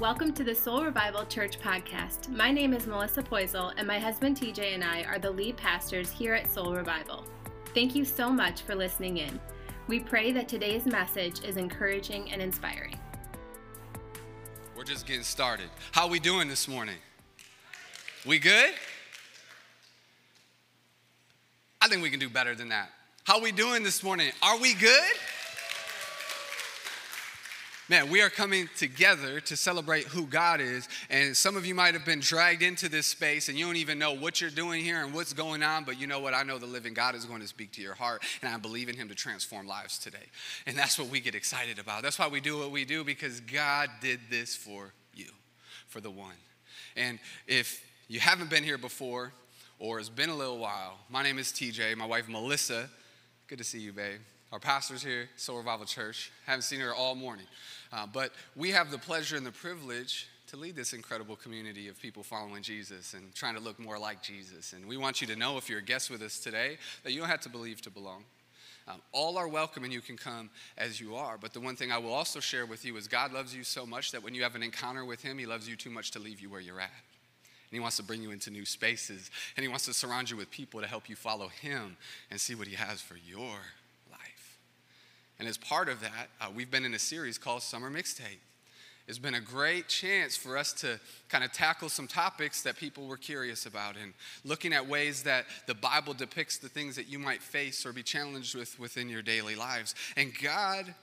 welcome to the Soul Revival Church podcast. My name is Melissa Poisel, and my husband TJ and I are the lead pastors here at Soul Revival. Thank you so much for listening in. We pray that today's message is encouraging and inspiring. We're just getting started. How we doing this morning? We good? I think we can do better than that. How we doing this morning? Are we good? Man, we are coming together to celebrate who God is. And some of you might have been dragged into this space and you don't even know what you're doing here and what's going on. But you know what? I know the living God is going to speak to your heart. And I believe in Him to transform lives today. And that's what we get excited about. That's why we do what we do because God did this for you, for the one. And if you haven't been here before or it's been a little while, my name is TJ, my wife Melissa. Good to see you, babe. Our pastor's here, Soul Revival Church. Haven't seen her all morning. Uh, but we have the pleasure and the privilege to lead this incredible community of people following Jesus and trying to look more like Jesus. And we want you to know, if you're a guest with us today, that you don't have to believe to belong. Um, all are welcome and you can come as you are. But the one thing I will also share with you is God loves you so much that when you have an encounter with Him, He loves you too much to leave you where you're at. And He wants to bring you into new spaces. And He wants to surround you with people to help you follow Him and see what He has for your and as part of that, uh, we've been in a series called Summer Mixtape. It's been a great chance for us to kind of tackle some topics that people were curious about and looking at ways that the Bible depicts the things that you might face or be challenged with within your daily lives. And God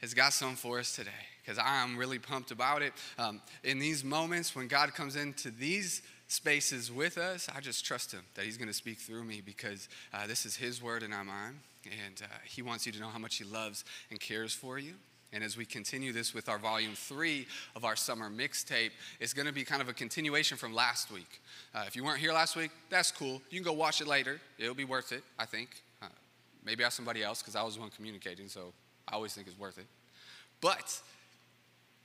has got some for us today because I'm really pumped about it. Um, in these moments when God comes into these spaces with us, I just trust Him that He's going to speak through me because uh, this is His word and not mine. And uh, He wants you to know how much He loves and cares for you. And as we continue this with our volume three of our summer mixtape, it's going to be kind of a continuation from last week. Uh, if you weren't here last week, that's cool. You can go watch it later. It'll be worth it, I think. Uh, maybe ask somebody else because I was the one communicating, so I always think it's worth it. But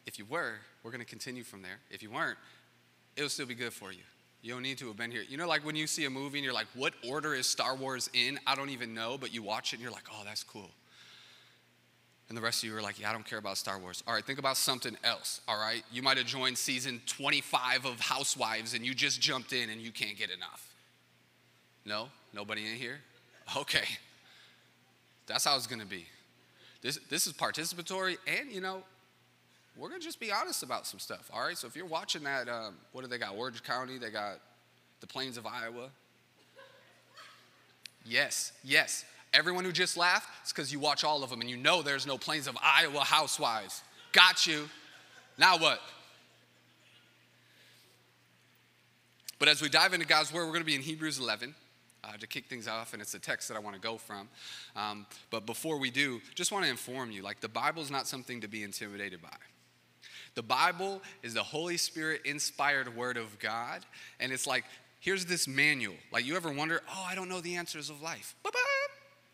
if you were, we're going to continue from there. If you weren't, it'll still be good for you. You don't need to have been here. You know, like when you see a movie and you're like, what order is Star Wars in? I don't even know, but you watch it and you're like, oh, that's cool. And the rest of you are like, yeah, I don't care about Star Wars. All right, think about something else, all right? You might have joined season 25 of Housewives and you just jumped in and you can't get enough. No? Nobody in here? Okay. That's how it's gonna be. This, this is participatory, and you know, we're to just be honest about some stuff, all right? So if you're watching that, um, what do they got? Orange County, they got the plains of Iowa. Yes, yes. Everyone who just laughed, it's because you watch all of them and you know there's no plains of Iowa housewives. Got you. Now what? But as we dive into God's Word, we're going to be in Hebrews 11 uh, to kick things off, and it's a text that I want to go from. Um, but before we do, just want to inform you like, the Bible is not something to be intimidated by. The Bible is the Holy Spirit inspired word of God. And it's like, here's this manual. Like, you ever wonder, oh, I don't know the answers of life?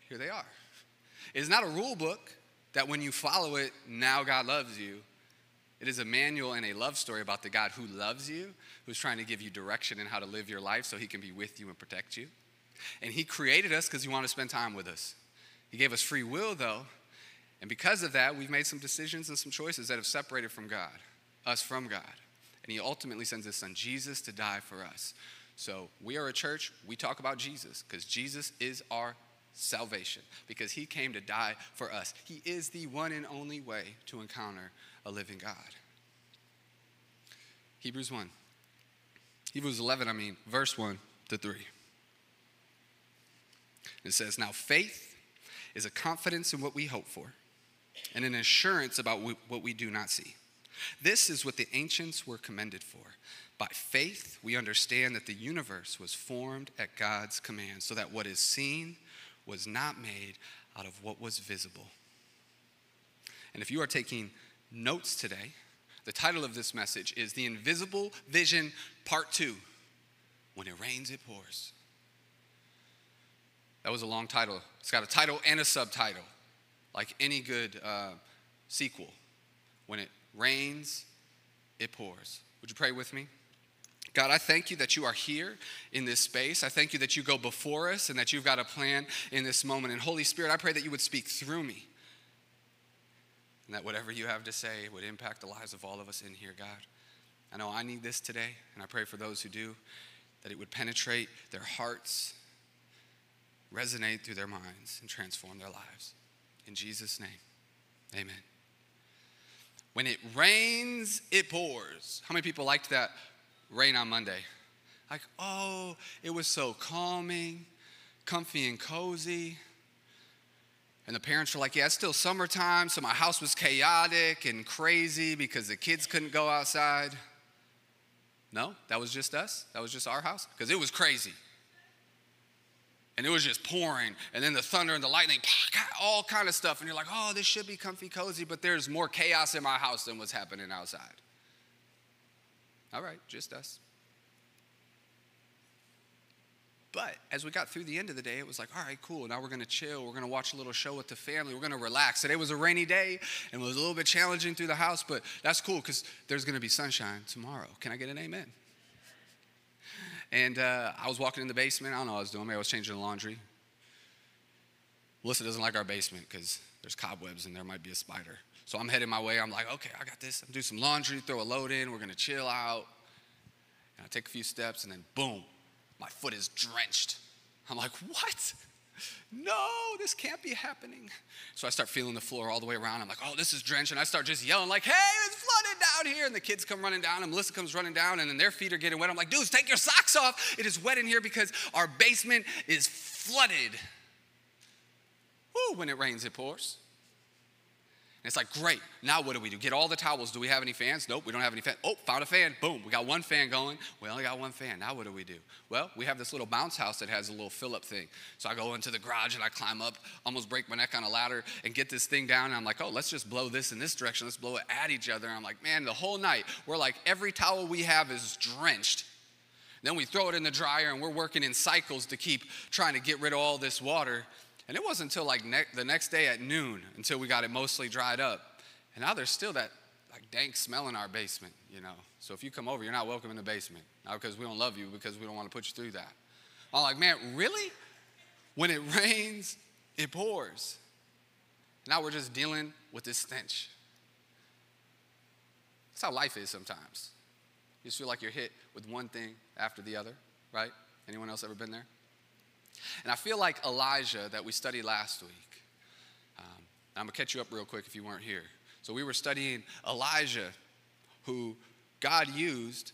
Here they are. It's not a rule book that when you follow it, now God loves you. It is a manual and a love story about the God who loves you, who's trying to give you direction in how to live your life so he can be with you and protect you. And he created us because he wanted to spend time with us. He gave us free will, though, and because of that, we've made some decisions and some choices that have separated from God, us from God. And He ultimately sends His Son Jesus to die for us. So we are a church, we talk about Jesus because Jesus is our salvation, because He came to die for us. He is the one and only way to encounter a living God. Hebrews 1. Hebrews 11, I mean, verse 1 to 3. It says, Now faith is a confidence in what we hope for and an assurance about what we do not see. This is what the ancients were commended for. By faith, we understand that the universe was formed at God's command, so that what is seen was not made out of what was visible. And if you are taking notes today, the title of this message is The Invisible Vision Part 2 When It Rains, It Pours. That was a long title. It's got a title and a subtitle like any good uh, sequel. When it rains, it pours. Would you pray with me? God, I thank you that you are here in this space. I thank you that you go before us and that you've got a plan in this moment. And Holy Spirit, I pray that you would speak through me and that whatever you have to say would impact the lives of all of us in here, God. I know I need this today, and I pray for those who do, that it would penetrate their hearts, resonate through their minds, and transform their lives. In Jesus' name, amen. When it rains, it pours. How many people liked that rain on Monday? Like, oh, it was so calming, comfy and cozy. And the parents were like, yeah, it's still summertime, so my house was chaotic and crazy because the kids couldn't go outside. No, that was just us. That was just our house because it was crazy. And it was just pouring, and then the thunder and the lightning, all kind of stuff. And you're like, oh, this should be comfy, cozy, but there's more chaos in my house than what's happening outside. All right, just us. But as we got through the end of the day, it was like, all right, cool. Now we're going to chill. We're going to watch a little show with the family. We're going to relax. Today was a rainy day and it was a little bit challenging through the house, but that's cool because there's going to be sunshine tomorrow. Can I get an amen? And uh, I was walking in the basement. I don't know what I was doing. Maybe I was changing the laundry. Melissa doesn't like our basement because there's cobwebs and there might be a spider. So I'm heading my way. I'm like, okay, I got this. I'm do some laundry, throw a load in. We're going to chill out. And I take a few steps and then boom, my foot is drenched. I'm like, what? No, this can't be happening. So I start feeling the floor all the way around. I'm like, oh, this is drenched. And I start just yelling, like, hey, it's flooded down here. And the kids come running down, and Melissa comes running down, and then their feet are getting wet. I'm like, dudes, take your socks off. It is wet in here because our basement is flooded. Woo, when it rains, it pours. And it's like, great, now what do we do? Get all the towels. Do we have any fans? Nope, we don't have any fans. Oh, found a fan. Boom, we got one fan going. We only got one fan. Now what do we do? Well, we have this little bounce house that has a little fill up thing. So I go into the garage and I climb up, almost break my neck on a ladder and get this thing down. And I'm like, oh, let's just blow this in this direction. Let's blow it at each other. And I'm like, man, the whole night, we're like, every towel we have is drenched. Then we throw it in the dryer and we're working in cycles to keep trying to get rid of all this water. And it wasn't until like ne- the next day at noon until we got it mostly dried up. And now there's still that like dank smell in our basement, you know. So if you come over, you're not welcome in the basement. Not because we don't love you, because we don't want to put you through that. I'm like, man, really? When it rains, it pours. Now we're just dealing with this stench. That's how life is sometimes. You just feel like you're hit with one thing after the other, right? Anyone else ever been there? And I feel like Elijah that we studied last week. Um, I'm gonna catch you up real quick if you weren't here. So we were studying Elijah, who God used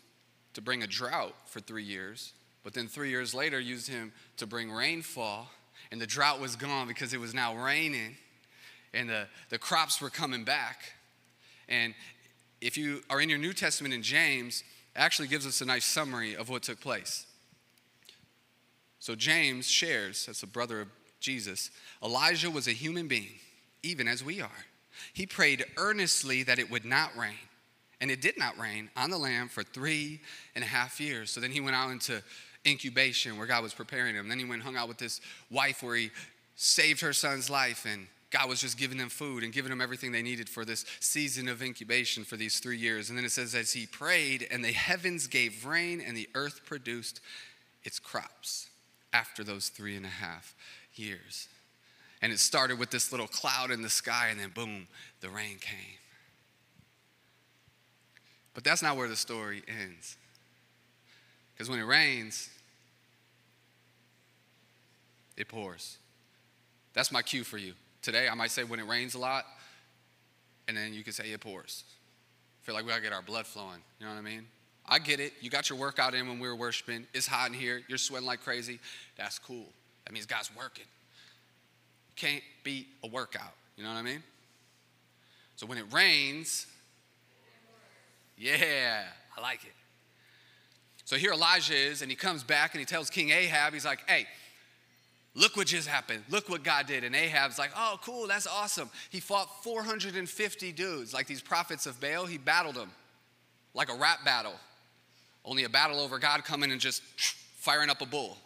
to bring a drought for three years, but then three years later used him to bring rainfall, and the drought was gone because it was now raining, and the, the crops were coming back. And if you are in your New Testament in James, actually gives us a nice summary of what took place. So James shares, as a brother of Jesus, Elijah was a human being, even as we are. He prayed earnestly that it would not rain. And it did not rain on the land for three and a half years. So then he went out into incubation where God was preparing him. Then he went and hung out with this wife where he saved her son's life and God was just giving them food and giving them everything they needed for this season of incubation for these three years. And then it says, as he prayed, and the heavens gave rain, and the earth produced its crops after those three and a half years. And it started with this little cloud in the sky, and then boom, the rain came. But that's not where the story ends. Because when it rains, it pours. That's my cue for you. Today, I might say when it rains a lot, and then you can say it pours. I feel like we gotta get our blood flowing. You know what I mean? I get it. You got your workout in when we were worshiping. It's hot in here. You're sweating like crazy. That's cool. That means God's working. Can't beat a workout. You know what I mean? So when it rains, yeah, I like it. So here Elijah is, and he comes back and he tells King Ahab, he's like, hey, look what just happened. Look what God did. And Ahab's like, oh, cool, that's awesome. He fought 450 dudes, like these prophets of Baal. He battled them like a rap battle. Only a battle over God coming and just firing up a bull.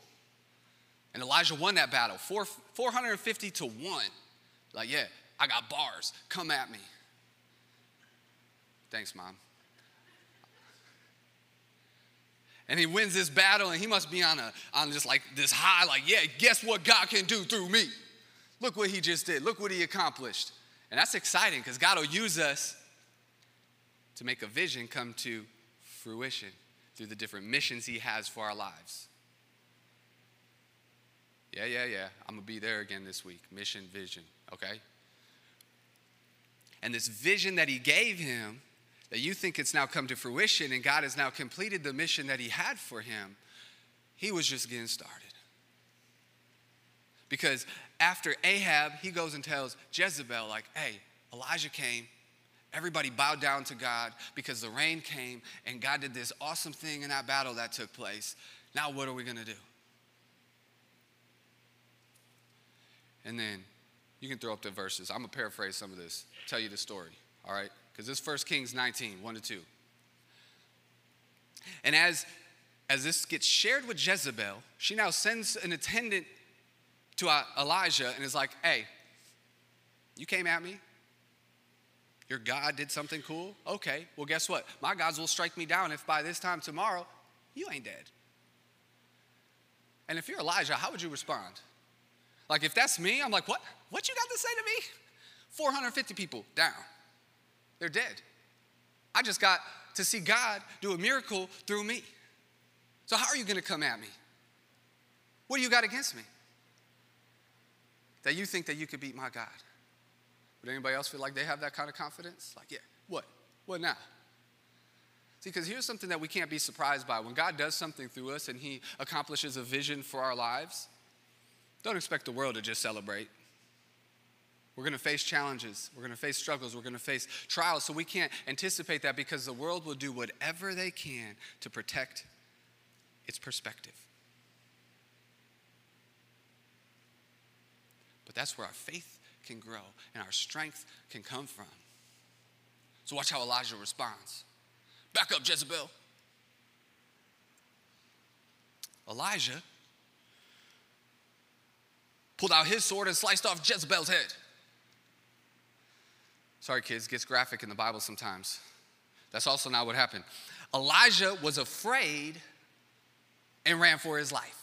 And Elijah won that battle, four, 450 to 1. Like, yeah, I got bars. Come at me. Thanks, Mom. And he wins this battle, and he must be on, a, on just like this high, like, yeah, guess what God can do through me? Look what he just did. Look what he accomplished. And that's exciting because God will use us to make a vision come to fruition through the different missions He has for our lives. Yeah, yeah, yeah. I'm going to be there again this week. Mission, vision, okay? And this vision that He gave him, that you think it's now come to fruition and God has now completed the mission that He had for him, he was just getting started. Because after Ahab, he goes and tells Jezebel, like, hey, Elijah came. Everybody bowed down to God because the rain came and God did this awesome thing in that battle that took place. Now, what are we going to do? And then you can throw up the verses. I'm going to paraphrase some of this, tell you the story, all right? Because this 1 Kings 19, 1 to 2. And as, as this gets shared with Jezebel, she now sends an attendant to uh, Elijah and is like, hey, you came at me. Your God did something cool? Okay, well, guess what? My gods will strike me down if by this time tomorrow you ain't dead. And if you're Elijah, how would you respond? Like, if that's me, I'm like, what? What you got to say to me? 450 people down. They're dead. I just got to see God do a miracle through me. So, how are you going to come at me? What do you got against me? that you think that you could beat my God. Would anybody else feel like they have that kind of confidence? Like, yeah, what? What now? See, because here's something that we can't be surprised by. When God does something through us and He accomplishes a vision for our lives, don't expect the world to just celebrate. We're going to face challenges. We're going to face struggles. We're going to face trials. So we can't anticipate that because the world will do whatever they can to protect its perspective. But that's where our faith can grow and our strength can come from. So watch how Elijah responds. Back up, Jezebel. Elijah pulled out his sword and sliced off Jezebel's head. Sorry, kids, gets graphic in the Bible sometimes. That's also not what happened. Elijah was afraid and ran for his life.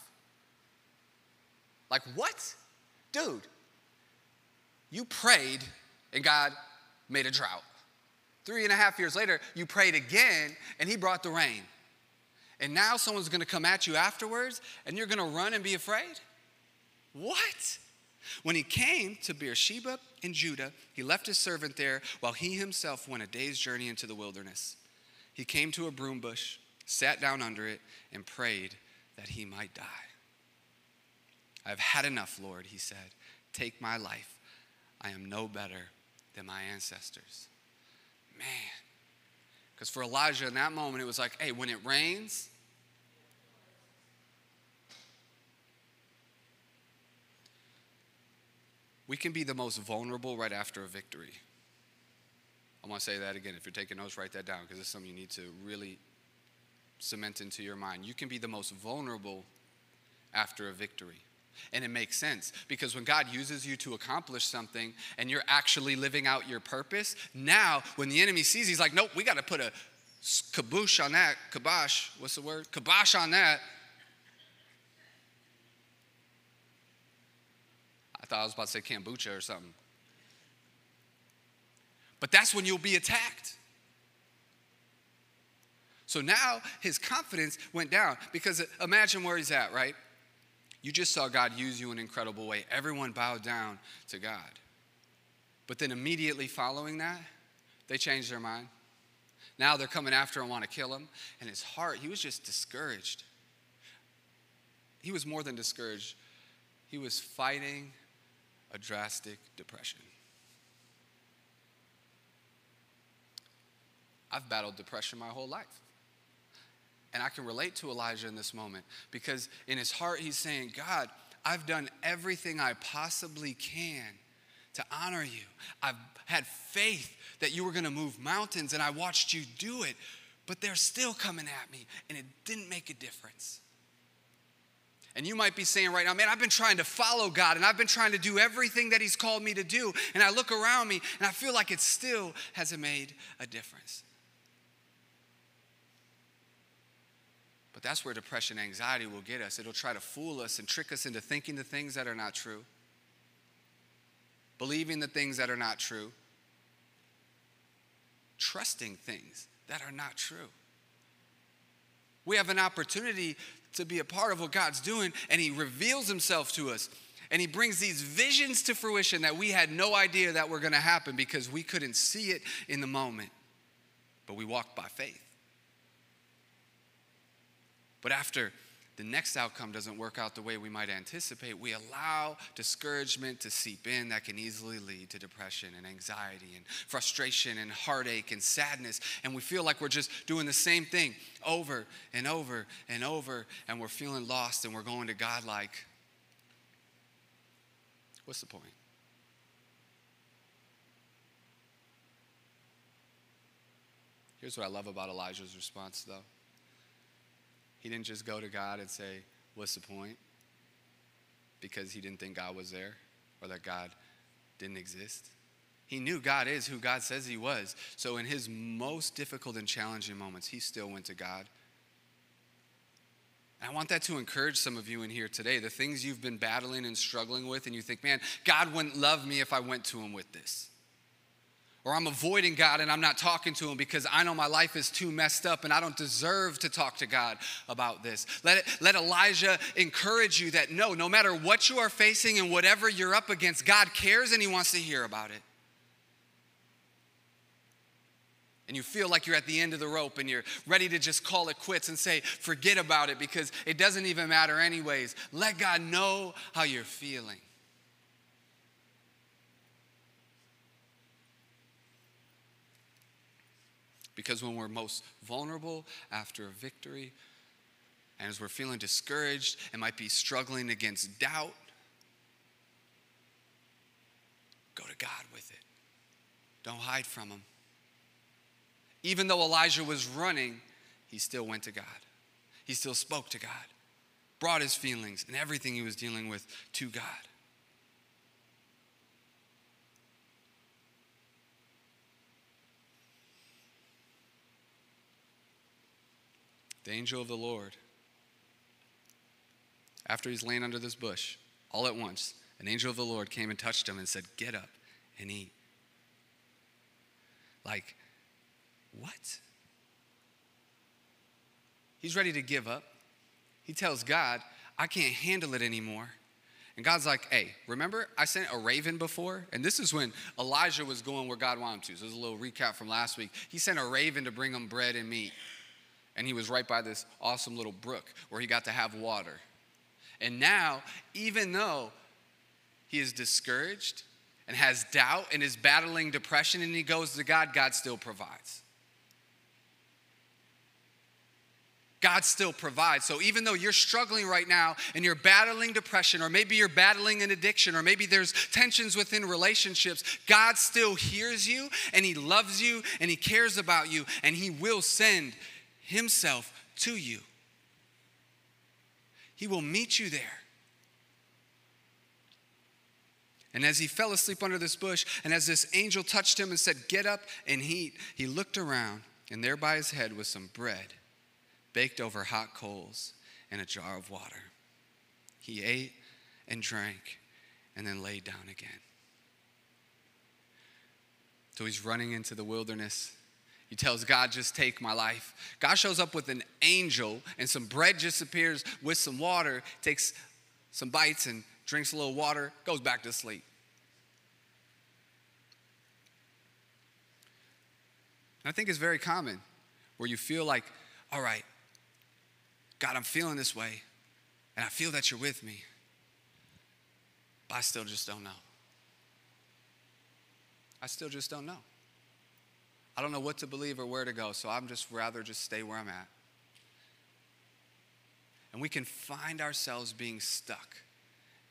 Like, what? Dude, you prayed and God made a drought. Three and a half years later, you prayed again and He brought the rain. And now someone's gonna come at you afterwards and you're gonna run and be afraid? What? When he came to Beersheba in Judah, he left his servant there while he himself went a day's journey into the wilderness. He came to a broom bush, sat down under it, and prayed that he might die. I've had enough, Lord, he said. Take my life. I am no better than my ancestors. Man. Because for Elijah in that moment, it was like, hey, when it rains, we can be the most vulnerable right after a victory. I want to say that again. If you're taking notes, write that down because it's something you need to really cement into your mind. You can be the most vulnerable after a victory. And it makes sense because when God uses you to accomplish something and you're actually living out your purpose, now when the enemy sees, he's like, nope, we got to put a kabush on that. Kabosh, what's the word? Kabosh on that. I thought I was about to say kombucha or something. But that's when you'll be attacked. So now his confidence went down because imagine where he's at, right? You just saw God use you in an incredible way. Everyone bowed down to God. But then immediately following that, they changed their mind. Now they're coming after and want to kill him. And his heart, he was just discouraged. He was more than discouraged, he was fighting a drastic depression. I've battled depression my whole life. And I can relate to Elijah in this moment because in his heart, he's saying, God, I've done everything I possibly can to honor you. I've had faith that you were going to move mountains, and I watched you do it, but they're still coming at me, and it didn't make a difference. And you might be saying right now, man, I've been trying to follow God and I've been trying to do everything that He's called me to do. And I look around me and I feel like it still hasn't made a difference. That's where depression anxiety will get us. It'll try to fool us and trick us into thinking the things that are not true, believing the things that are not true, trusting things that are not true. We have an opportunity to be a part of what God's doing, and He reveals Himself to us. And He brings these visions to fruition that we had no idea that were going to happen because we couldn't see it in the moment. But we walked by faith. But after the next outcome doesn't work out the way we might anticipate, we allow discouragement to seep in that can easily lead to depression and anxiety and frustration and heartache and sadness. And we feel like we're just doing the same thing over and over and over, and we're feeling lost and we're going to God like, what's the point? Here's what I love about Elijah's response, though. He didn't just go to God and say, What's the point? Because he didn't think God was there or that God didn't exist. He knew God is who God says he was. So, in his most difficult and challenging moments, he still went to God. I want that to encourage some of you in here today. The things you've been battling and struggling with, and you think, man, God wouldn't love me if I went to him with this or I'm avoiding God and I'm not talking to Him because I know my life is too messed up and I don't deserve to talk to God about this. Let, it, let Elijah encourage you that no, no matter what you are facing and whatever you're up against, God cares and He wants to hear about it. And you feel like you're at the end of the rope and you're ready to just call it quits and say, forget about it because it doesn't even matter, anyways. Let God know how you're feeling. Because when we're most vulnerable after a victory, and as we're feeling discouraged and might be struggling against doubt, go to God with it. Don't hide from Him. Even though Elijah was running, he still went to God. He still spoke to God, brought his feelings and everything he was dealing with to God. The angel of the Lord, after he's laying under this bush, all at once, an angel of the Lord came and touched him and said, Get up and eat. Like, what? He's ready to give up. He tells God, I can't handle it anymore. And God's like, hey, remember I sent a raven before? And this is when Elijah was going where God wanted him to. So there's a little recap from last week. He sent a raven to bring him bread and meat and he was right by this awesome little brook where he got to have water. And now, even though he is discouraged and has doubt and is battling depression and he goes to God, God still provides. God still provides. So even though you're struggling right now and you're battling depression, or maybe you're battling an addiction, or maybe there's tensions within relationships, God still hears you and He loves you and He cares about you and He will send himself to you. He will meet you there. And as he fell asleep under this bush, and as this angel touched him and said, Get up and eat, he looked around, and there by his head was some bread baked over hot coals and a jar of water. He ate and drank and then laid down again. So he's running into the wilderness he tells God, just take my life. God shows up with an angel, and some bread just appears with some water, takes some bites and drinks a little water, goes back to sleep. I think it's very common where you feel like, all right, God, I'm feeling this way, and I feel that you're with me, but I still just don't know. I still just don't know. I don't know what to believe or where to go, so I'm just rather just stay where I'm at. And we can find ourselves being stuck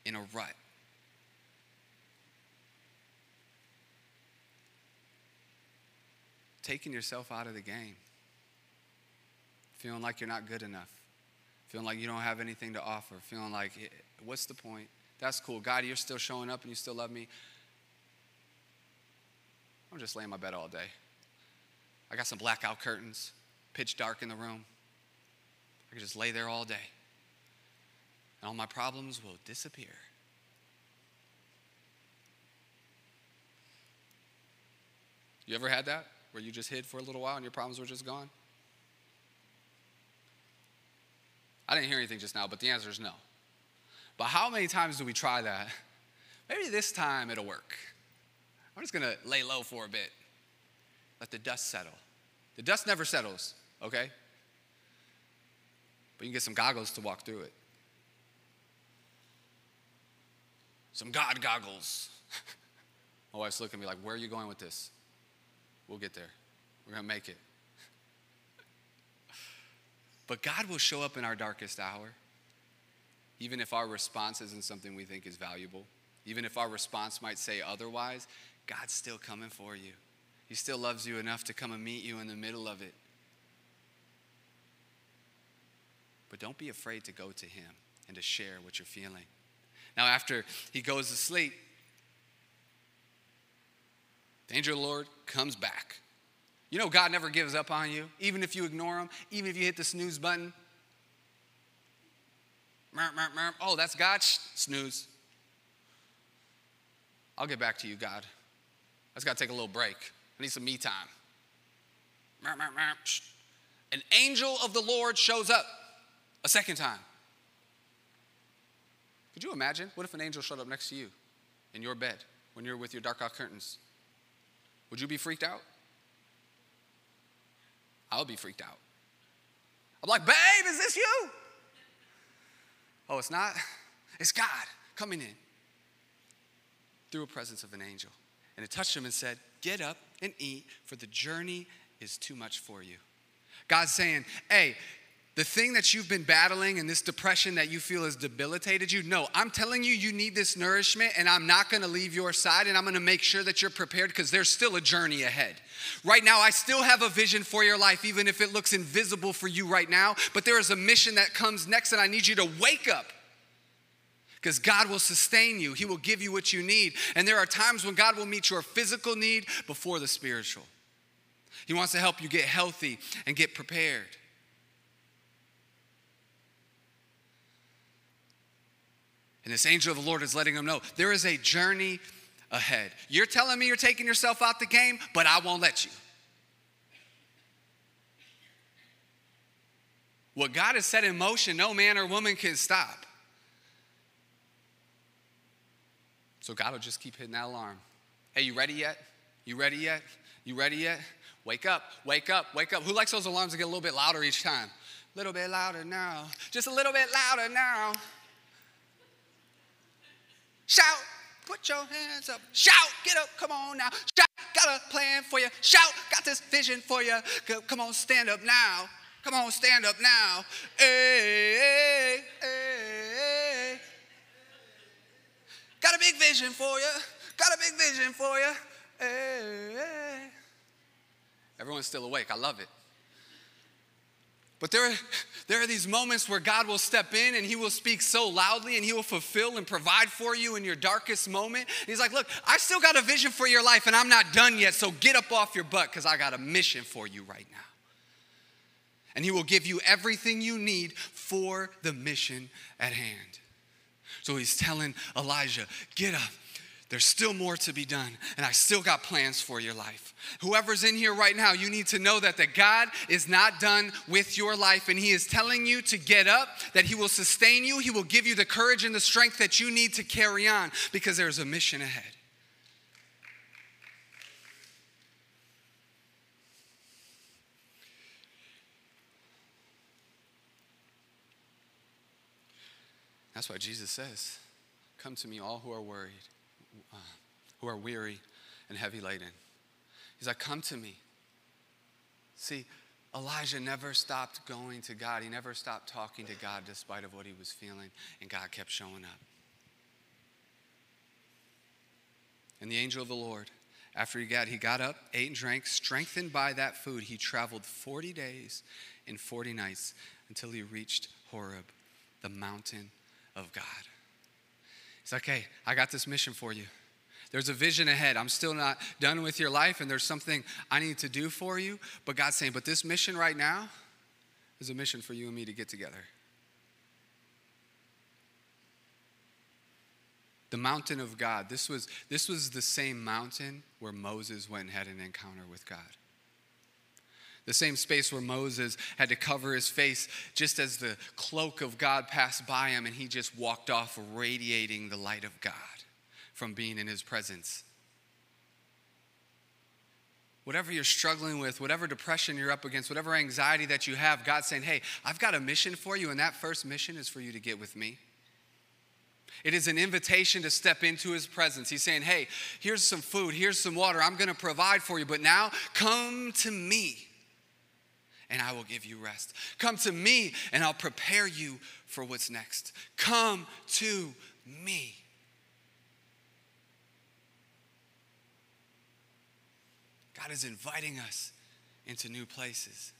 in a rut. Taking yourself out of the game. Feeling like you're not good enough. Feeling like you don't have anything to offer. Feeling like, eh, what's the point? That's cool. God, you're still showing up and you still love me. I'm just laying in my bed all day. I got some blackout curtains, pitch dark in the room. I can just lay there all day. And all my problems will disappear. You ever had that? Where you just hid for a little while and your problems were just gone? I didn't hear anything just now, but the answer is no. But how many times do we try that? Maybe this time it'll work. I'm just gonna lay low for a bit. Let the dust settle. The dust never settles, okay? But you can get some goggles to walk through it. Some God goggles. My wife's looking at me like, where are you going with this? We'll get there. We're gonna make it. But God will show up in our darkest hour, even if our response isn't something we think is valuable, even if our response might say otherwise, God's still coming for you. He still loves you enough to come and meet you in the middle of it. But don't be afraid to go to Him and to share what you're feeling. Now, after he goes to sleep, the angel of the Lord comes back. You know, God never gives up on you, even if you ignore Him, even if you hit the snooze button. Oh, that's God? Snooze. I'll get back to you, God. I just got to take a little break. I need some me time. An angel of the Lord shows up a second time. Could you imagine? What if an angel showed up next to you in your bed when you're with your dark out curtains? Would you be freaked out? I would be freaked out. I'm like, babe, is this you? Oh, it's not? It's God coming in through a presence of an angel. And it touched him and said, Get up and eat, for the journey is too much for you. God's saying, Hey, the thing that you've been battling and this depression that you feel has debilitated you, no, I'm telling you, you need this nourishment, and I'm not gonna leave your side, and I'm gonna make sure that you're prepared because there's still a journey ahead. Right now, I still have a vision for your life, even if it looks invisible for you right now, but there is a mission that comes next, and I need you to wake up because God will sustain you. He will give you what you need. And there are times when God will meet your physical need before the spiritual. He wants to help you get healthy and get prepared. And this angel of the Lord is letting him know there is a journey ahead. You're telling me you're taking yourself out the game, but I won't let you. What God has set in motion, no man or woman can stop. So God will just keep hitting that alarm. Hey, you ready yet? You ready yet? You ready yet? Wake up, wake up, wake up. Who likes those alarms to get a little bit louder each time? A little bit louder now. Just a little bit louder now. Shout, put your hands up. Shout, get up, come on now. Shout, got a plan for you. Shout, got this vision for you. Come on, stand up now. Come on, stand up now. Hey, hey, hey. Got a big vision for you. Got a big vision for you. Hey, eh. hey. Everyone's still awake. I love it. But there, there are these moments where God will step in and He will speak so loudly and He will fulfill and provide for you in your darkest moment. He's like, Look, I still got a vision for your life and I'm not done yet, so get up off your butt because I got a mission for you right now. And He will give you everything you need for the mission at hand. So He's telling Elijah, Get up. There's still more to be done, and I still got plans for your life. Whoever's in here right now, you need to know that, that God is not done with your life, and He is telling you to get up, that He will sustain you, He will give you the courage and the strength that you need to carry on because there's a mission ahead. That's why Jesus says, Come to me, all who are worried uh, who are weary and heavy laden. He's like, Come to me. See, Elijah never stopped going to God. He never stopped talking to God despite of what he was feeling, and God kept showing up. And the angel of the Lord, after he got, he got up, ate and drank, strengthened by that food, he traveled 40 days and 40 nights until he reached Horeb, the mountain of God. Like, hey, I got this mission for you. There's a vision ahead. I'm still not done with your life, and there's something I need to do for you. But God's saying, but this mission right now is a mission for you and me to get together. The mountain of God. This was, this was the same mountain where Moses went and had an encounter with God. The same space where Moses had to cover his face just as the cloak of God passed by him and he just walked off radiating the light of God from being in his presence. Whatever you're struggling with, whatever depression you're up against, whatever anxiety that you have, God's saying, Hey, I've got a mission for you, and that first mission is for you to get with me. It is an invitation to step into his presence. He's saying, Hey, here's some food, here's some water, I'm gonna provide for you, but now come to me and I will give you rest. Come to me and I'll prepare you for what's next. Come to me. God is inviting us into new places.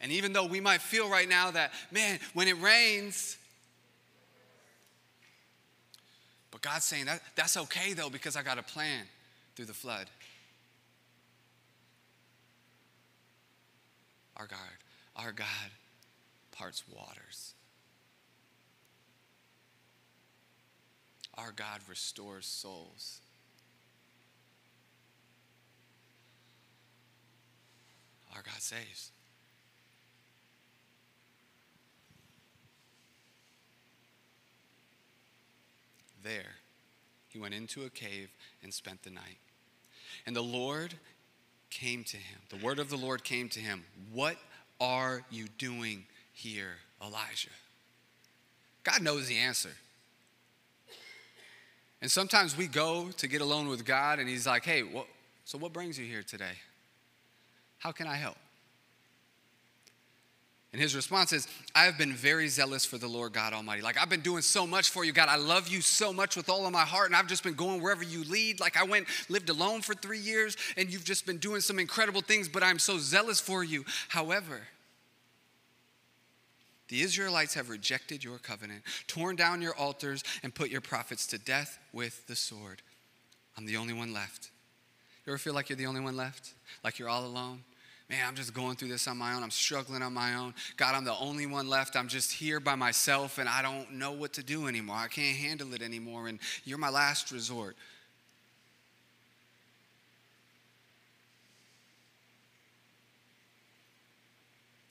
And even though we might feel right now that, man, when it rains, but God's saying that that's okay though because I got a plan through the flood. Our God, our God parts waters. Our God restores souls. Our God saves. There, he went into a cave and spent the night. And the Lord came to him. The word of the Lord came to him. What are you doing here, Elijah? God knows the answer. And sometimes we go to get alone with God, and He's like, hey, what, so what brings you here today? How can I help? And his response is, I have been very zealous for the Lord God Almighty. Like, I've been doing so much for you, God. I love you so much with all of my heart, and I've just been going wherever you lead. Like, I went, lived alone for three years, and you've just been doing some incredible things, but I'm so zealous for you. However, the Israelites have rejected your covenant, torn down your altars, and put your prophets to death with the sword. I'm the only one left. You ever feel like you're the only one left? Like you're all alone? Man, I'm just going through this on my own. I'm struggling on my own. God, I'm the only one left. I'm just here by myself and I don't know what to do anymore. I can't handle it anymore. And you're my last resort.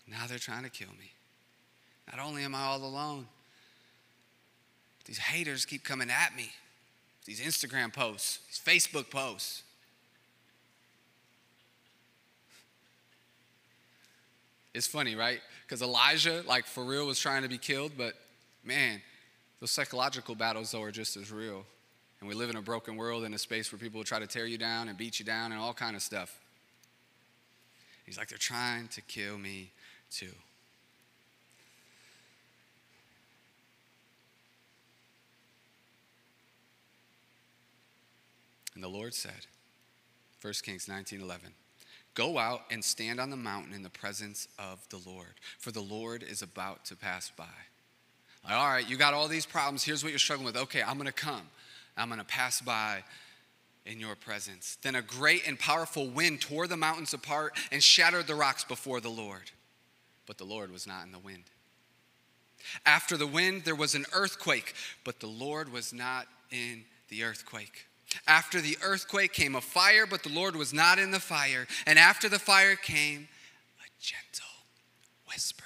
Now they're trying to kill me. Not only am I all alone, these haters keep coming at me. These Instagram posts, these Facebook posts. It's funny, right? Because Elijah, like for real, was trying to be killed, but man, those psychological battles, though, are just as real. And we live in a broken world in a space where people will try to tear you down and beat you down and all kind of stuff. He's like, they're trying to kill me too. And the Lord said, 1 Kings 19 11. Go out and stand on the mountain in the presence of the Lord, for the Lord is about to pass by. Like, all right, you got all these problems. Here's what you're struggling with. Okay, I'm going to come. I'm going to pass by in your presence. Then a great and powerful wind tore the mountains apart and shattered the rocks before the Lord. But the Lord was not in the wind. After the wind, there was an earthquake, but the Lord was not in the earthquake. After the earthquake came a fire, but the Lord was not in the fire. And after the fire came a gentle whisper.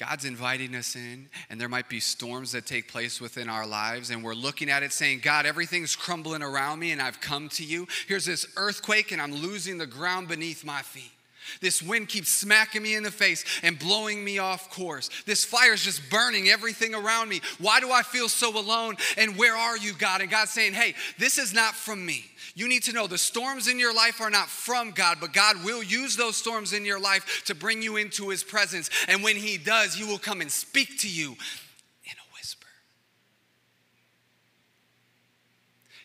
God's inviting us in, and there might be storms that take place within our lives, and we're looking at it saying, God, everything's crumbling around me, and I've come to you. Here's this earthquake, and I'm losing the ground beneath my feet. This wind keeps smacking me in the face and blowing me off course. This fire is just burning everything around me. Why do I feel so alone? And where are you, God? And God's saying, hey, this is not from me. You need to know the storms in your life are not from God, but God will use those storms in your life to bring you into His presence. And when He does, He will come and speak to you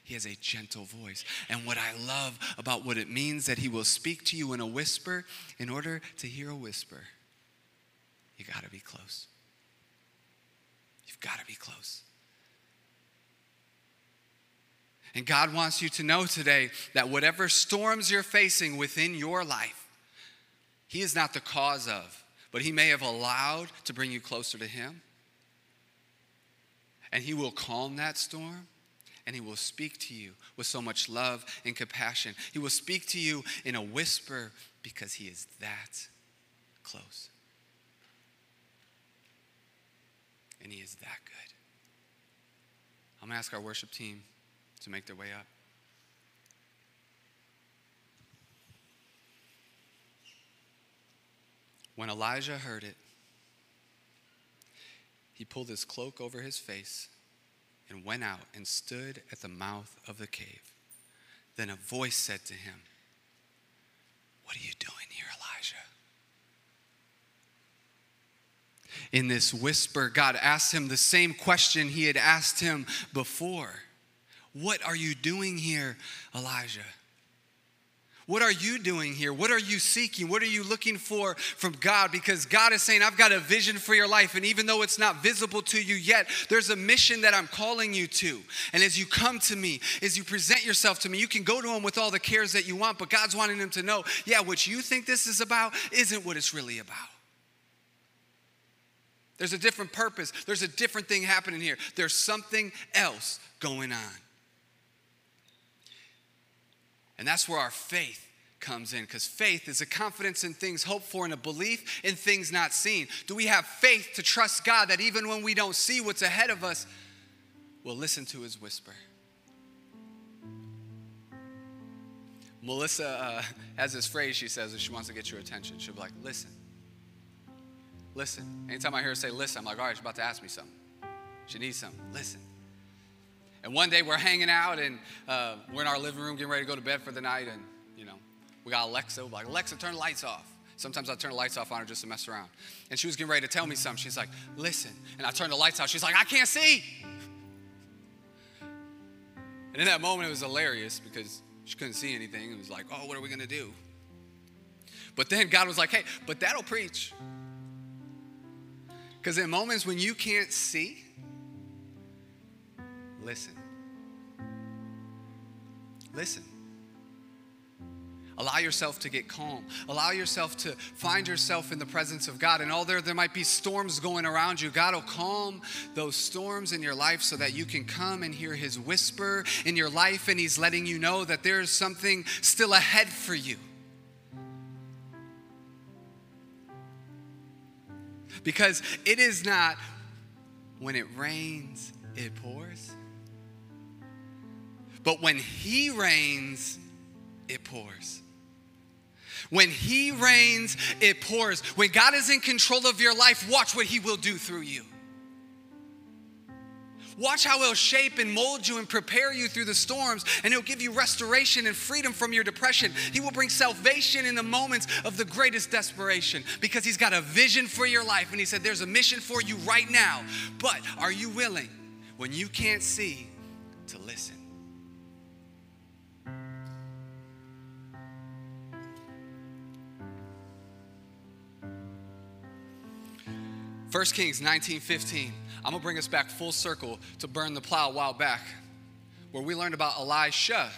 He has a gentle voice. And what I love about what it means that he will speak to you in a whisper, in order to hear a whisper, you got to be close. You've got to be close. And God wants you to know today that whatever storms you're facing within your life, He is not the cause of, but He may have allowed to bring you closer to Him. And He will calm that storm and he will speak to you with so much love and compassion. He will speak to you in a whisper because he is that close. And he is that good. I'm going to ask our worship team to make their way up. When Elijah heard it, he pulled his cloak over his face and went out and stood at the mouth of the cave. Then a voice said to him, What are you doing here, Elijah? In this whisper, God asked him the same question he had asked him before What are you doing here, Elijah? What are you doing here? What are you seeking? What are you looking for from God? Because God is saying, I've got a vision for your life. And even though it's not visible to you yet, there's a mission that I'm calling you to. And as you come to me, as you present yourself to me, you can go to Him with all the cares that you want, but God's wanting Him to know, yeah, what you think this is about isn't what it's really about. There's a different purpose, there's a different thing happening here. There's something else going on. And that's where our faith comes in because faith is a confidence in things hoped for and a belief in things not seen. Do we have faith to trust God that even when we don't see what's ahead of us, we'll listen to his whisper? Melissa uh, has this phrase she says if she wants to get your attention. She'll be like, listen. Listen. Anytime I hear her say listen, I'm like, all right, she's about to ask me something. She needs something. Listen. And one day we're hanging out and uh, we're in our living room getting ready to go to bed for the night. And, you know, we got Alexa. We're like, Alexa, turn the lights off. Sometimes I turn the lights off on her just to mess around. And she was getting ready to tell me something. She's like, listen. And I turned the lights off. She's like, I can't see. And in that moment, it was hilarious because she couldn't see anything. It was like, oh, what are we going to do? But then God was like, hey, but that'll preach. Because in moments when you can't see, Listen. Listen. Allow yourself to get calm. Allow yourself to find yourself in the presence of God. And although there might be storms going around you, God will calm those storms in your life so that you can come and hear His whisper in your life. And He's letting you know that there's something still ahead for you. Because it is not when it rains, it pours. But when He reigns, it pours. When He reigns, it pours. When God is in control of your life, watch what He will do through you. Watch how He'll shape and mold you and prepare you through the storms, and He'll give you restoration and freedom from your depression. He will bring salvation in the moments of the greatest desperation because He's got a vision for your life. And He said, There's a mission for you right now. But are you willing, when you can't see, to listen? 1 Kings 19 15. I'm to bring us back full circle to burn the plow a while back, where we learned about Elisha,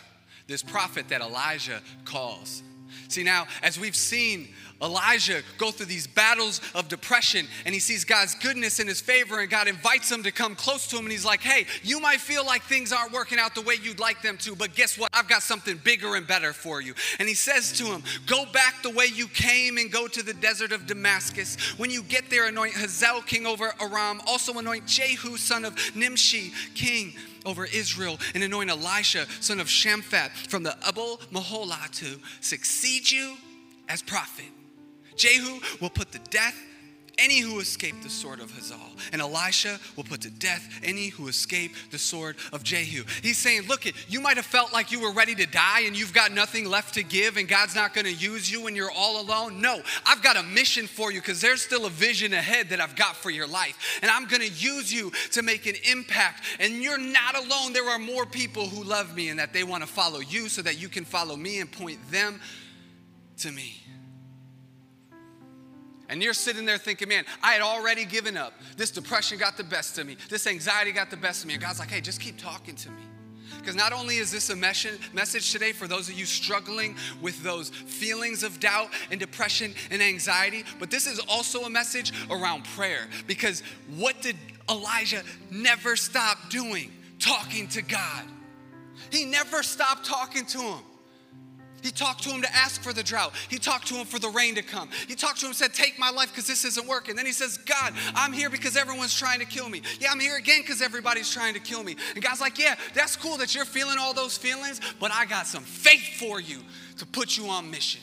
this prophet that Elijah calls. See, now, as we've seen Elijah go through these battles of depression and he sees God's goodness and his favor, and God invites him to come close to him. And he's like, Hey, you might feel like things aren't working out the way you'd like them to, but guess what? I've got something bigger and better for you. And he says to him, Go back the way you came and go to the desert of Damascus. When you get there, anoint Hazael king over Aram, also anoint Jehu, son of Nimshi, king over Israel and anoint Elisha, son of Shaphat, from the Abel Meholah to succeed you as prophet. Jehu will put to death any who escape the sword of Hazael, and Elisha will put to death any who escape the sword of Jehu. He's saying, Look, you might have felt like you were ready to die and you've got nothing left to give, and God's not going to use you and you're all alone. No, I've got a mission for you because there's still a vision ahead that I've got for your life, and I'm going to use you to make an impact. And you're not alone. There are more people who love me and that they want to follow you so that you can follow me and point them to me. And you're sitting there thinking, man, I had already given up. This depression got the best of me. This anxiety got the best of me. And God's like, hey, just keep talking to me. Because not only is this a message today for those of you struggling with those feelings of doubt and depression and anxiety, but this is also a message around prayer. Because what did Elijah never stop doing? talking to God. He never stopped talking to him. He talked to him to ask for the drought. He talked to him for the rain to come. He talked to him, said, Take my life because this isn't working. Then he says, God, I'm here because everyone's trying to kill me. Yeah, I'm here again because everybody's trying to kill me. And God's like, Yeah, that's cool that you're feeling all those feelings, but I got some faith for you to put you on mission.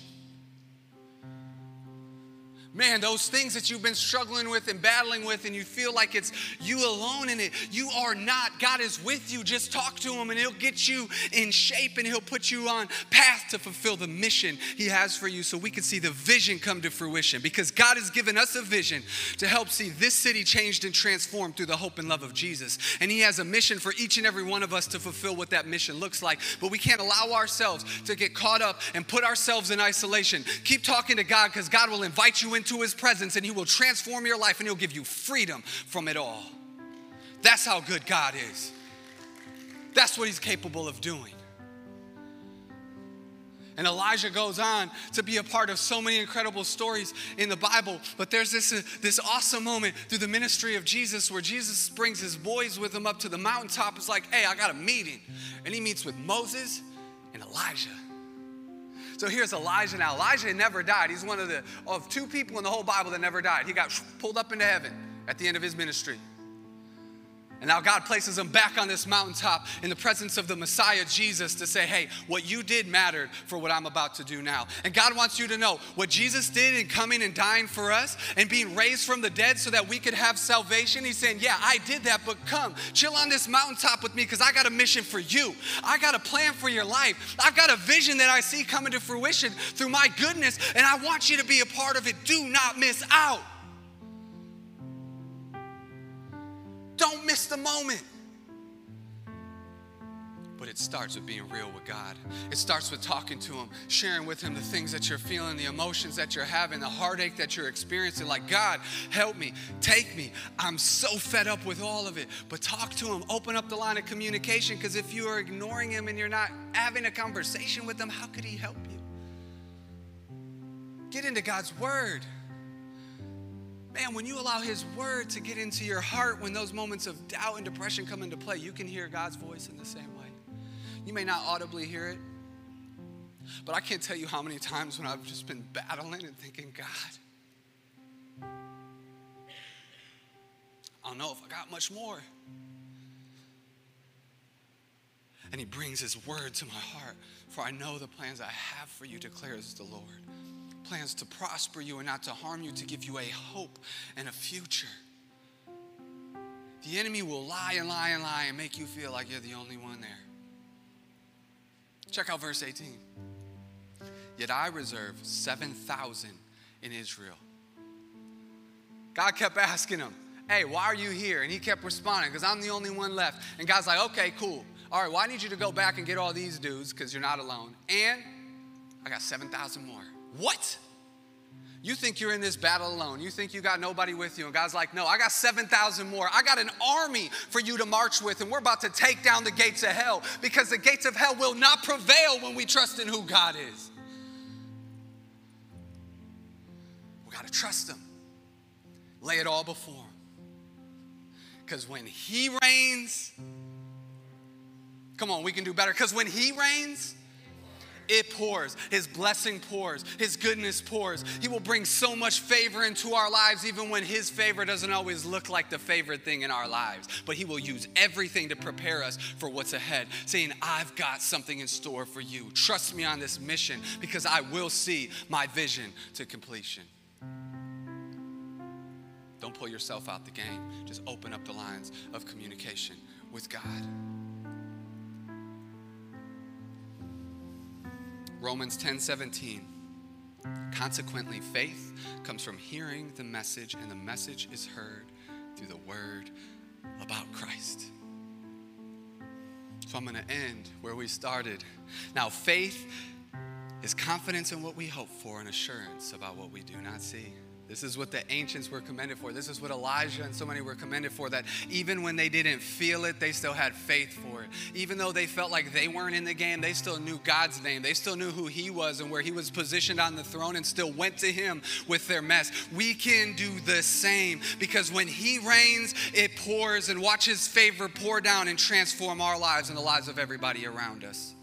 Man, those things that you've been struggling with and battling with, and you feel like it's you alone in it, you are not. God is with you. Just talk to Him, and He'll get you in shape and He'll put you on path to fulfill the mission He has for you so we can see the vision come to fruition. Because God has given us a vision to help see this city changed and transformed through the hope and love of Jesus. And He has a mission for each and every one of us to fulfill what that mission looks like. But we can't allow ourselves to get caught up and put ourselves in isolation. Keep talking to God because God will invite you in into his presence and he will transform your life and he'll give you freedom from it all. That's how good God is. That's what he's capable of doing. And Elijah goes on to be a part of so many incredible stories in the Bible. But there's this, uh, this awesome moment through the ministry of Jesus where Jesus brings his boys with him up to the mountaintop. It's like, hey, I got a meeting. And he meets with Moses and Elijah. So here's Elijah now. Elijah never died. He's one of the of two people in the whole Bible that never died. He got pulled up into heaven at the end of his ministry. And now God places him back on this mountaintop in the presence of the Messiah Jesus to say, hey, what you did mattered for what I'm about to do now. And God wants you to know what Jesus did in coming and dying for us and being raised from the dead so that we could have salvation. He's saying, yeah, I did that, but come, chill on this mountaintop with me because I got a mission for you. I got a plan for your life. I've got a vision that I see coming to fruition through my goodness, and I want you to be a part of it. Do not miss out. Don't miss the moment. But it starts with being real with God. It starts with talking to Him, sharing with Him the things that you're feeling, the emotions that you're having, the heartache that you're experiencing. Like, God, help me, take me. I'm so fed up with all of it. But talk to Him, open up the line of communication, because if you are ignoring Him and you're not having a conversation with Him, how could He help you? Get into God's Word. Man, when you allow His word to get into your heart, when those moments of doubt and depression come into play, you can hear God's voice in the same way. You may not audibly hear it, but I can't tell you how many times when I've just been battling and thinking, God, I don't know if I got much more. And He brings His word to my heart, for I know the plans I have for you, declares the Lord plans to prosper you and not to harm you, to give you a hope and a future. The enemy will lie and lie and lie and make you feel like you're the only one there. Check out verse 18. Yet I reserve 7,000 in Israel. God kept asking him, Hey, why are you here? And he kept responding, Because I'm the only one left. And God's like, Okay, cool. All right, well, I need you to go back and get all these dudes because you're not alone. And I got 7,000 more. What? You think you're in this battle alone. You think you got nobody with you. And God's like, no, I got 7,000 more. I got an army for you to march with, and we're about to take down the gates of hell because the gates of hell will not prevail when we trust in who God is. We got to trust Him, lay it all before Him. Because when He reigns, come on, we can do better. Because when He reigns, it pours. His blessing pours. His goodness pours. He will bring so much favor into our lives, even when His favor doesn't always look like the favorite thing in our lives. But He will use everything to prepare us for what's ahead, saying, I've got something in store for you. Trust me on this mission because I will see my vision to completion. Don't pull yourself out the game, just open up the lines of communication with God. Romans 10 17. Consequently, faith comes from hearing the message, and the message is heard through the word about Christ. So I'm going to end where we started. Now, faith is confidence in what we hope for and assurance about what we do not see. This is what the ancients were commended for. This is what Elijah and so many were commended for. That even when they didn't feel it, they still had faith for it. Even though they felt like they weren't in the game, they still knew God's name. They still knew who He was and where He was positioned on the throne and still went to Him with their mess. We can do the same because when He reigns, it pours and watch His favor pour down and transform our lives and the lives of everybody around us.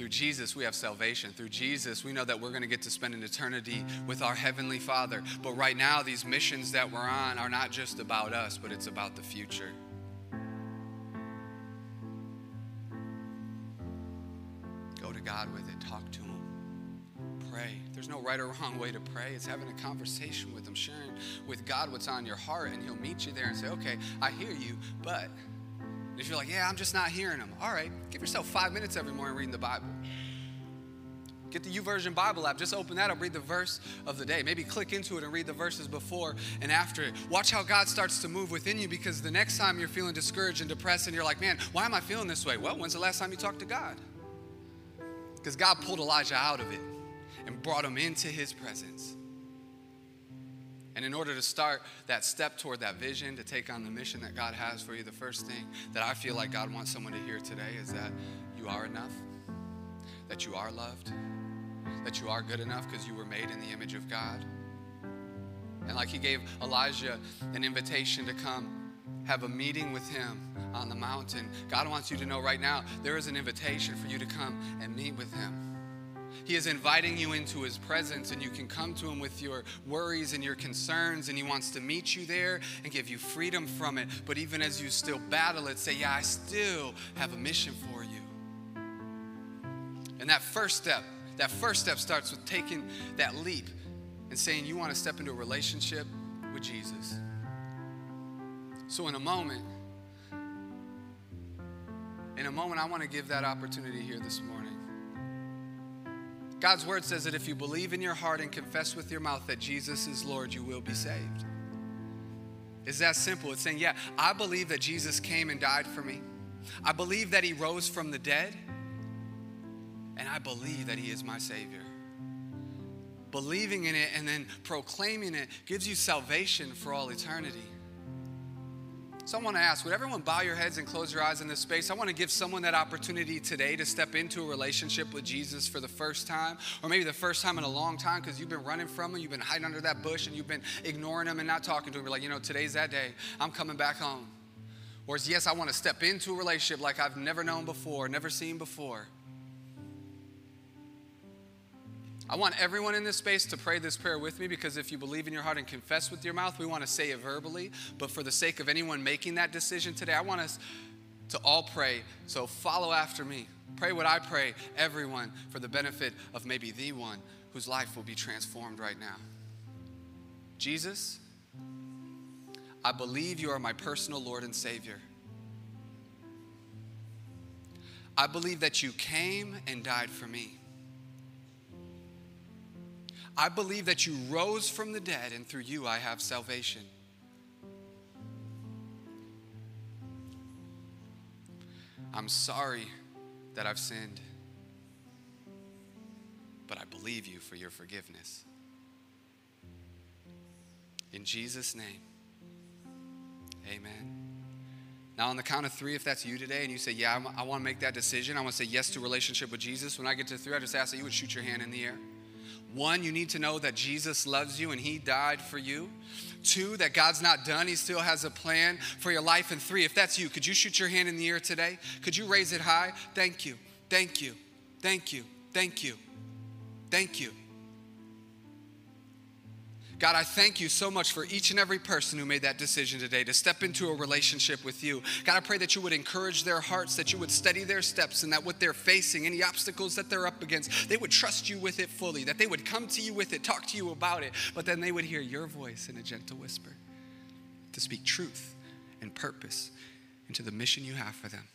Through Jesus, we have salvation. Through Jesus, we know that we're going to get to spend an eternity with our Heavenly Father. But right now, these missions that we're on are not just about us, but it's about the future. Go to God with it, talk to Him, pray. There's no right or wrong way to pray. It's having a conversation with Him, sharing with God what's on your heart, and He'll meet you there and say, Okay, I hear you, but if you're like, yeah, I'm just not hearing them, all right, give yourself five minutes every morning reading the Bible. Get the YouVersion Bible app. Just open that up, read the verse of the day. Maybe click into it and read the verses before and after it. Watch how God starts to move within you because the next time you're feeling discouraged and depressed and you're like, man, why am I feeling this way? Well, when's the last time you talked to God? Because God pulled Elijah out of it and brought him into his presence. And in order to start that step toward that vision, to take on the mission that God has for you, the first thing that I feel like God wants someone to hear today is that you are enough, that you are loved, that you are good enough because you were made in the image of God. And like he gave Elijah an invitation to come have a meeting with him on the mountain, God wants you to know right now there is an invitation for you to come and meet with him. He is inviting you into His presence, and you can come to Him with your worries and your concerns, and He wants to meet you there and give you freedom from it. But even as you still battle it, say, Yeah, I still have a mission for you. And that first step, that first step starts with taking that leap and saying, You want to step into a relationship with Jesus. So, in a moment, in a moment, I want to give that opportunity here this morning. God's word says that if you believe in your heart and confess with your mouth that Jesus is Lord, you will be saved. It's that simple. It's saying, yeah, I believe that Jesus came and died for me. I believe that he rose from the dead. And I believe that he is my Savior. Believing in it and then proclaiming it gives you salvation for all eternity. So I want to ask, would everyone bow your heads and close your eyes in this space? I want to give someone that opportunity today to step into a relationship with Jesus for the first time, or maybe the first time in a long time because you've been running from him, you've been hiding under that bush, and you've been ignoring him and not talking to him. You're like, you know, today's that day. I'm coming back home. Or yes, I want to step into a relationship like I've never known before, never seen before. I want everyone in this space to pray this prayer with me because if you believe in your heart and confess with your mouth, we want to say it verbally. But for the sake of anyone making that decision today, I want us to all pray. So follow after me. Pray what I pray, everyone, for the benefit of maybe the one whose life will be transformed right now. Jesus, I believe you are my personal Lord and Savior. I believe that you came and died for me. I believe that you rose from the dead, and through you I have salvation. I'm sorry that I've sinned, but I believe you for your forgiveness. In Jesus' name, amen. Now, on the count of three, if that's you today and you say, Yeah, I want to make that decision, I want to say yes to relationship with Jesus, when I get to three, I just ask that you would shoot your hand in the air. One, you need to know that Jesus loves you and he died for you. Two, that God's not done, he still has a plan for your life. And three, if that's you, could you shoot your hand in the air today? Could you raise it high? Thank you. Thank you. Thank you. Thank you. Thank you. God, I thank you so much for each and every person who made that decision today to step into a relationship with you. God, I pray that you would encourage their hearts, that you would steady their steps, and that what they're facing, any obstacles that they're up against, they would trust you with it fully, that they would come to you with it, talk to you about it, but then they would hear your voice in a gentle whisper to speak truth and purpose into the mission you have for them.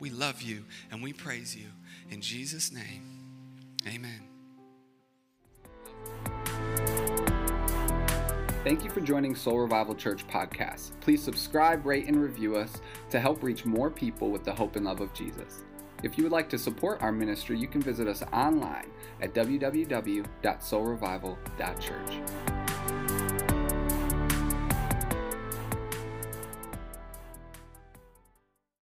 We love you and we praise you. In Jesus' name, amen. Thank you for joining Soul Revival Church podcast. Please subscribe, rate, and review us to help reach more people with the hope and love of Jesus. If you would like to support our ministry, you can visit us online at www.soulrevival.church.